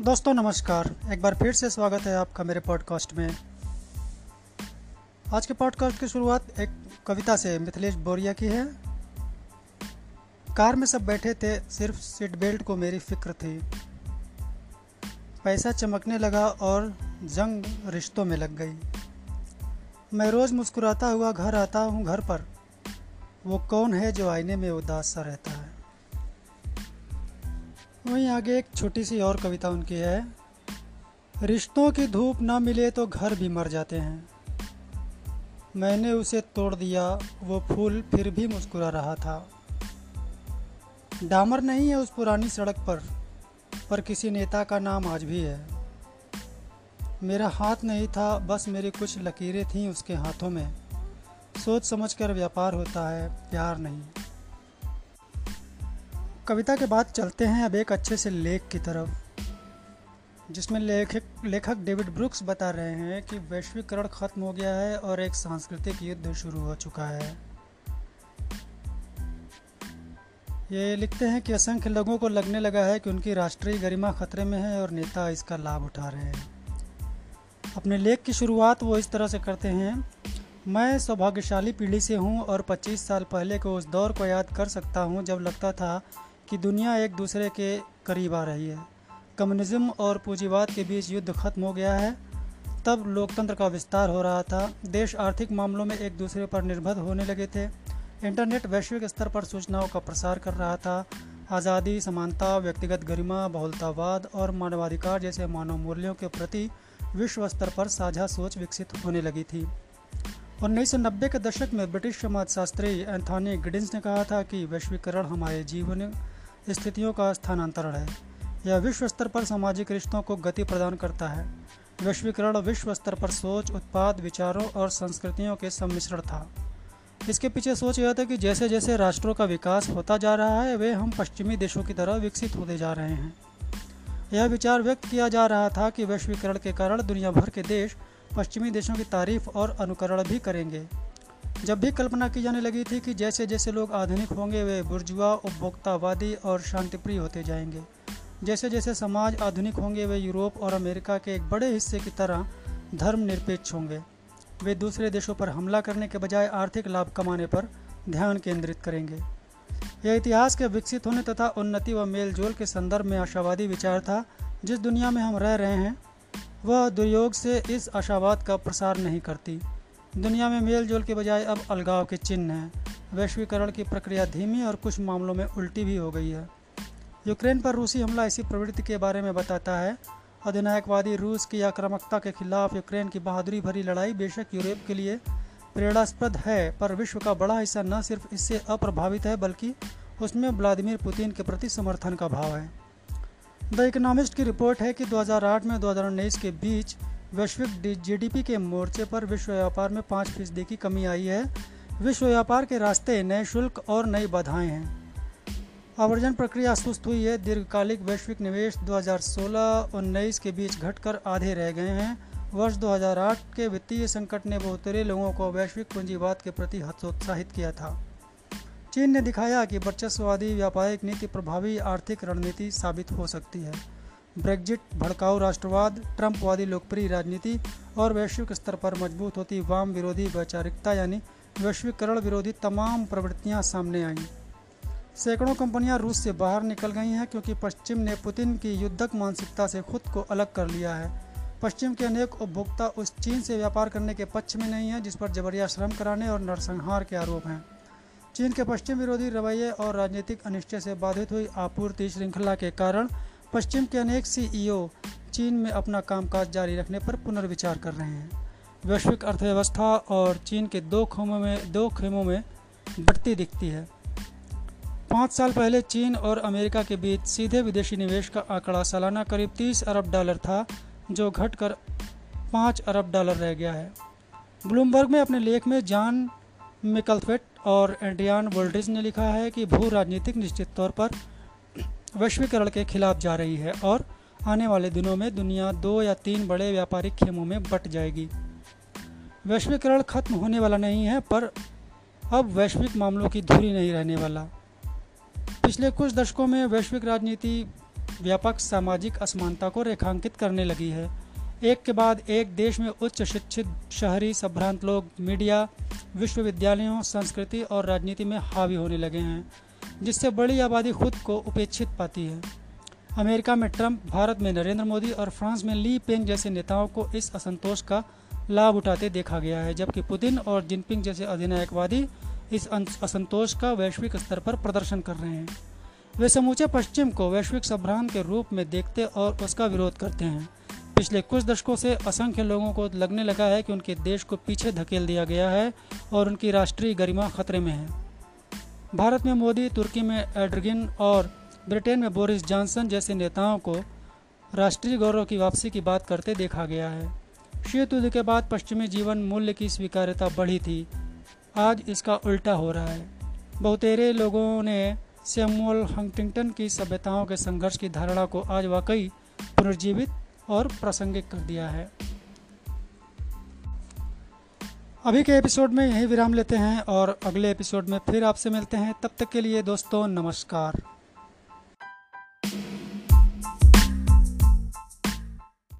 दोस्तों, नमस्कार। एक बार फिर से स्वागत है आपका मेरे पॉडकास्ट में। आज के पॉडकास्ट की शुरुआत एक कविता से मिथिलेश बोरिया की है। कार में सब बैठे थे, सिर्फ़ सीट बेल्ट को मेरी फ़िक्र थी। पैसा चमकने लगा और जंग रिश्तों में लग गई। मैं रोज़ मुस्कुराता हुआ घर आता हूँ घर पर। वो कौन है जो आईने में उदास सा रहता है? वहीं आगे एक छोटी सी और कविता उनकी है। रिश्तों की धूप ना मिले तो घर भी मर जाते हैं। मैंने उसे तोड़ दिया, वो फूल फिर भी मुस्कुरा रहा था। डामर नहीं है उस पुरानी सड़क पर पर किसी नेता का नाम आज भी है। मेरा हाथ नहीं था, बस मेरी कुछ लकीरें थीं उसके हाथों में। सोच समझकर व्यापार होता है, प्यार नहीं। कविता के बाद चलते हैं अब एक अच्छे से लेख की तरफ़, जिसमें लेखक लेखक डेविड ब्रुक्स बता रहे हैं कि वैश्वीकरण खत्म हो गया है और एक सांस्कृतिक युद्ध शुरू हो चुका है। ये लिखते हैं कि असंख्य लोगों को लगने लगा है कि उनकी राष्ट्रीय गरिमा खतरे में है और नेता इसका लाभ उठा रहे हैं। अपने लेख की शुरुआत वो इस तरह से करते हैं, मैं सौभाग्यशाली पीढ़ी से हूँ और 25 साल पहले को उस दौर को याद कर सकता हूँ जब लगता था कि दुनिया एक दूसरे के करीब आ रही है। कम्युनिज्म और पूंजीवाद के बीच युद्ध खत्म हो गया है। तब लोकतंत्र का विस्तार हो रहा था। देश आर्थिक मामलों में एक दूसरे पर निर्भर होने लगे थे। इंटरनेट वैश्विक स्तर पर सूचनाओं का प्रसार कर रहा था। आज़ादी, समानता, व्यक्तिगत गरिमा, बहुलतावाद और मानवाधिकार जैसे मानव मूल्यों के प्रति विश्व स्तर पर साझा सोच विकसित होने लगी थी। उन्नीस सौ नब्बे के दशक में ब्रिटिश समाजशास्त्री एंथोनी गिडिंस ने कहा था कि वैश्वीकरण हमारे जीवन स्थितियों का स्थानांतरण है। यह विश्व स्तर पर सामाजिक रिश्तों को गति प्रदान करता है। वैश्वीकरण विश्व स्तर पर सोच, उत्पाद, विचारों और संस्कृतियों के सम्मिश्रण था। इसके पीछे सोच यह था कि जैसे जैसे राष्ट्रों का विकास होता जा रहा है, वे हम पश्चिमी देशों की तरह विकसित होते जा रहे हैं। यह विचार व्यक्त किया जा रहा था कि वैश्वीकरण के कारण दुनिया भर के देश पश्चिमी देशों की तारीफ़ और अनुकरण भी करेंगे। जब भी कल्पना की जाने लगी थी कि जैसे जैसे लोग आधुनिक होंगे, वे बुर्जुआ, उपभोक्तावादी और शांतिप्रिय होते जाएँगे। जैसे जैसे समाज आधुनिक होंगे, वे यूरोप और अमेरिका के एक बड़े हिस्से की तरह धर्मनिरपेक्ष होंगे। वे दूसरे देशों पर हमला करने के बजाय आर्थिक लाभ कमाने पर ध्यान केंद्रित करेंगे। यह इतिहास के विकसित होने तथा उन्नति व मेलजोल के संदर्भ में आशावादी विचार था, जिस दुनिया में हम रह रहे हैं, वह दुर्योग से इस आशावाद का प्रसार नहीं करती। दुनिया में मेल जोल के बजाय अब अलगाव के चिन्ह हैं। वैश्वीकरण की प्रक्रिया धीमी और कुछ मामलों में उल्टी भी हो गई है। यूक्रेन पर रूसी हमला इसी प्रवृत्ति के बारे में बताता है। अधिनायकवादी रूस की आक्रामकता के खिलाफ यूक्रेन की बहादुरी भरी लड़ाई बेशक यूरोप के लिए प्रेरणास्पद है, पर विश्व का बड़ा हिस्सा न सिर्फ़ इससे अप्रभावित है, बल्कि उसमें व्लादिमीर पुतिन के प्रति समर्थन का भाव है। द इकोनॉमिस्ट की रिपोर्ट है कि 2008 में 2019 के बीच वैश्विक जीडीपी के मोर्चे पर विश्व व्यापार में पाँच फ़ीसदी की कमी आई है। विश्व व्यापार के रास्ते नए शुल्क और नई बाधाएँ हैं। आवर्जन प्रक्रिया सुस्त हुई है। दीर्घकालिक वैश्विक निवेश 2016-19 के बीच घटकर आधे रह गए हैं। वर्ष 2008 के वित्तीय संकट ने बहुतरे लोगों को वैश्विक पूंजीवाद के प्रति हतोत्साहित किया था। चीन ने दिखाया कि वर्चस्ववादी व्यापारिक नीति प्रभावी आर्थिक रणनीति साबित हो सकती है। ब्रेग्जिट, भड़काऊ राष्ट्रवाद, ट्रंपवादी लोकप्रिय राजनीति और वैश्विक स्तर पर मज़बूत होती वाम विरोधी वैचारिकता, यानी वैश्वीकरण विरोधी तमाम प्रवृत्तियाँ सामने आईं। सैकड़ों कंपनियाँ रूस से बाहर निकल गई हैं क्योंकि पश्चिम ने पुतिन की युद्धक मानसिकता से खुद को अलग कर लिया है। पश्चिम के अनेक उपभोक्ता उस चीन से व्यापार करने के पक्ष में नहीं हैं, जिस पर जबरिया श्रम कराने और नरसंहार के आरोप हैं। चीन के पश्चिम विरोधी रवैये और राजनीतिक अनिश्चय से बाधित हुई आपूर्ति श्रृंखला के कारण पश्चिम के अनेक सीईओ चीन में अपना कामकाज जारी रखने पर पुनर्विचार कर रहे हैं। वैश्विक अर्थव्यवस्था और चीन के दो खेमों में, दो खेमों में बढ़ती दिखती है। पाँच साल पहले चीन और अमेरिका के बीच सीधे विदेशी निवेश का आंकड़ा सालाना करीब 30 अरब डॉलर था, जो घटकर 5 अरब डॉलर रह गया है। ब्लूमबर्ग में अपने लेख में जॉन मिकलफेट और एंड्रियान वोल्ड्रिज ने लिखा है कि भू राजनीतिक निश्चित तौर पर वैश्वीकरण के खिलाफ जा रही है और आने वाले दिनों में दुनिया दो या तीन बड़े व्यापारिक खेमों में बट जाएगी। वैश्वीकरण खत्म होने वाला नहीं है, पर अब वैश्विक मामलों की धुरी नहीं रहने वाला। पिछले कुछ दशकों में वैश्विक राजनीति व्यापक सामाजिक असमानता को रेखांकित करने लगी है। एक के बाद एक देश में उच्च शिक्षित शहरी संभ्रांत लोग, मीडिया, विश्वविद्यालयों, संस्कृति और राजनीति में हावी होने लगे हैं। जिससे बड़ी आबादी खुद को उपेक्षित पाती है। अमेरिका में ट्रंप, भारत में नरेंद्र मोदी और फ्रांस में ली पेंग जैसे नेताओं को इस असंतोष का लाभ उठाते देखा गया है, जबकि पुतिन और जिनपिंग जैसे अधिनायकवादी इस असंतोष का वैश्विक स्तर पर प्रदर्शन कर रहे हैं। वे समूचे पश्चिम को वैश्विक संभ्रांत के रूप में देखते और उसका विरोध करते हैं। पिछले कुछ दशकों से असंख्य लोगों को लगने लगा है कि उनके देश को पीछे धकेल दिया गया है और उनकी राष्ट्रीय गरिमा खतरे में है। भारत में मोदी, तुर्की में एड्रगिन और ब्रिटेन में बोरिस जॉनसन जैसे नेताओं को राष्ट्रीय गौरव की वापसी की बात करते देखा गया है। शीत युद्ध के बाद पश्चिमी जीवन मूल्य की स्वीकार्यता बढ़ी थी। आज इसका उल्टा हो रहा है। बहुतेरे लोगों ने सैमुअल हंटिंगटन की सभ्यताओं के संघर्ष की धारणा को आज वाकई पुनर्जीवित और प्रासंगिक कर दिया है। अभी के एपिसोड में यही विराम लेते हैं और अगले एपिसोड में फिर आपसे मिलते हैं। तब तक के लिए दोस्तों, नमस्कार।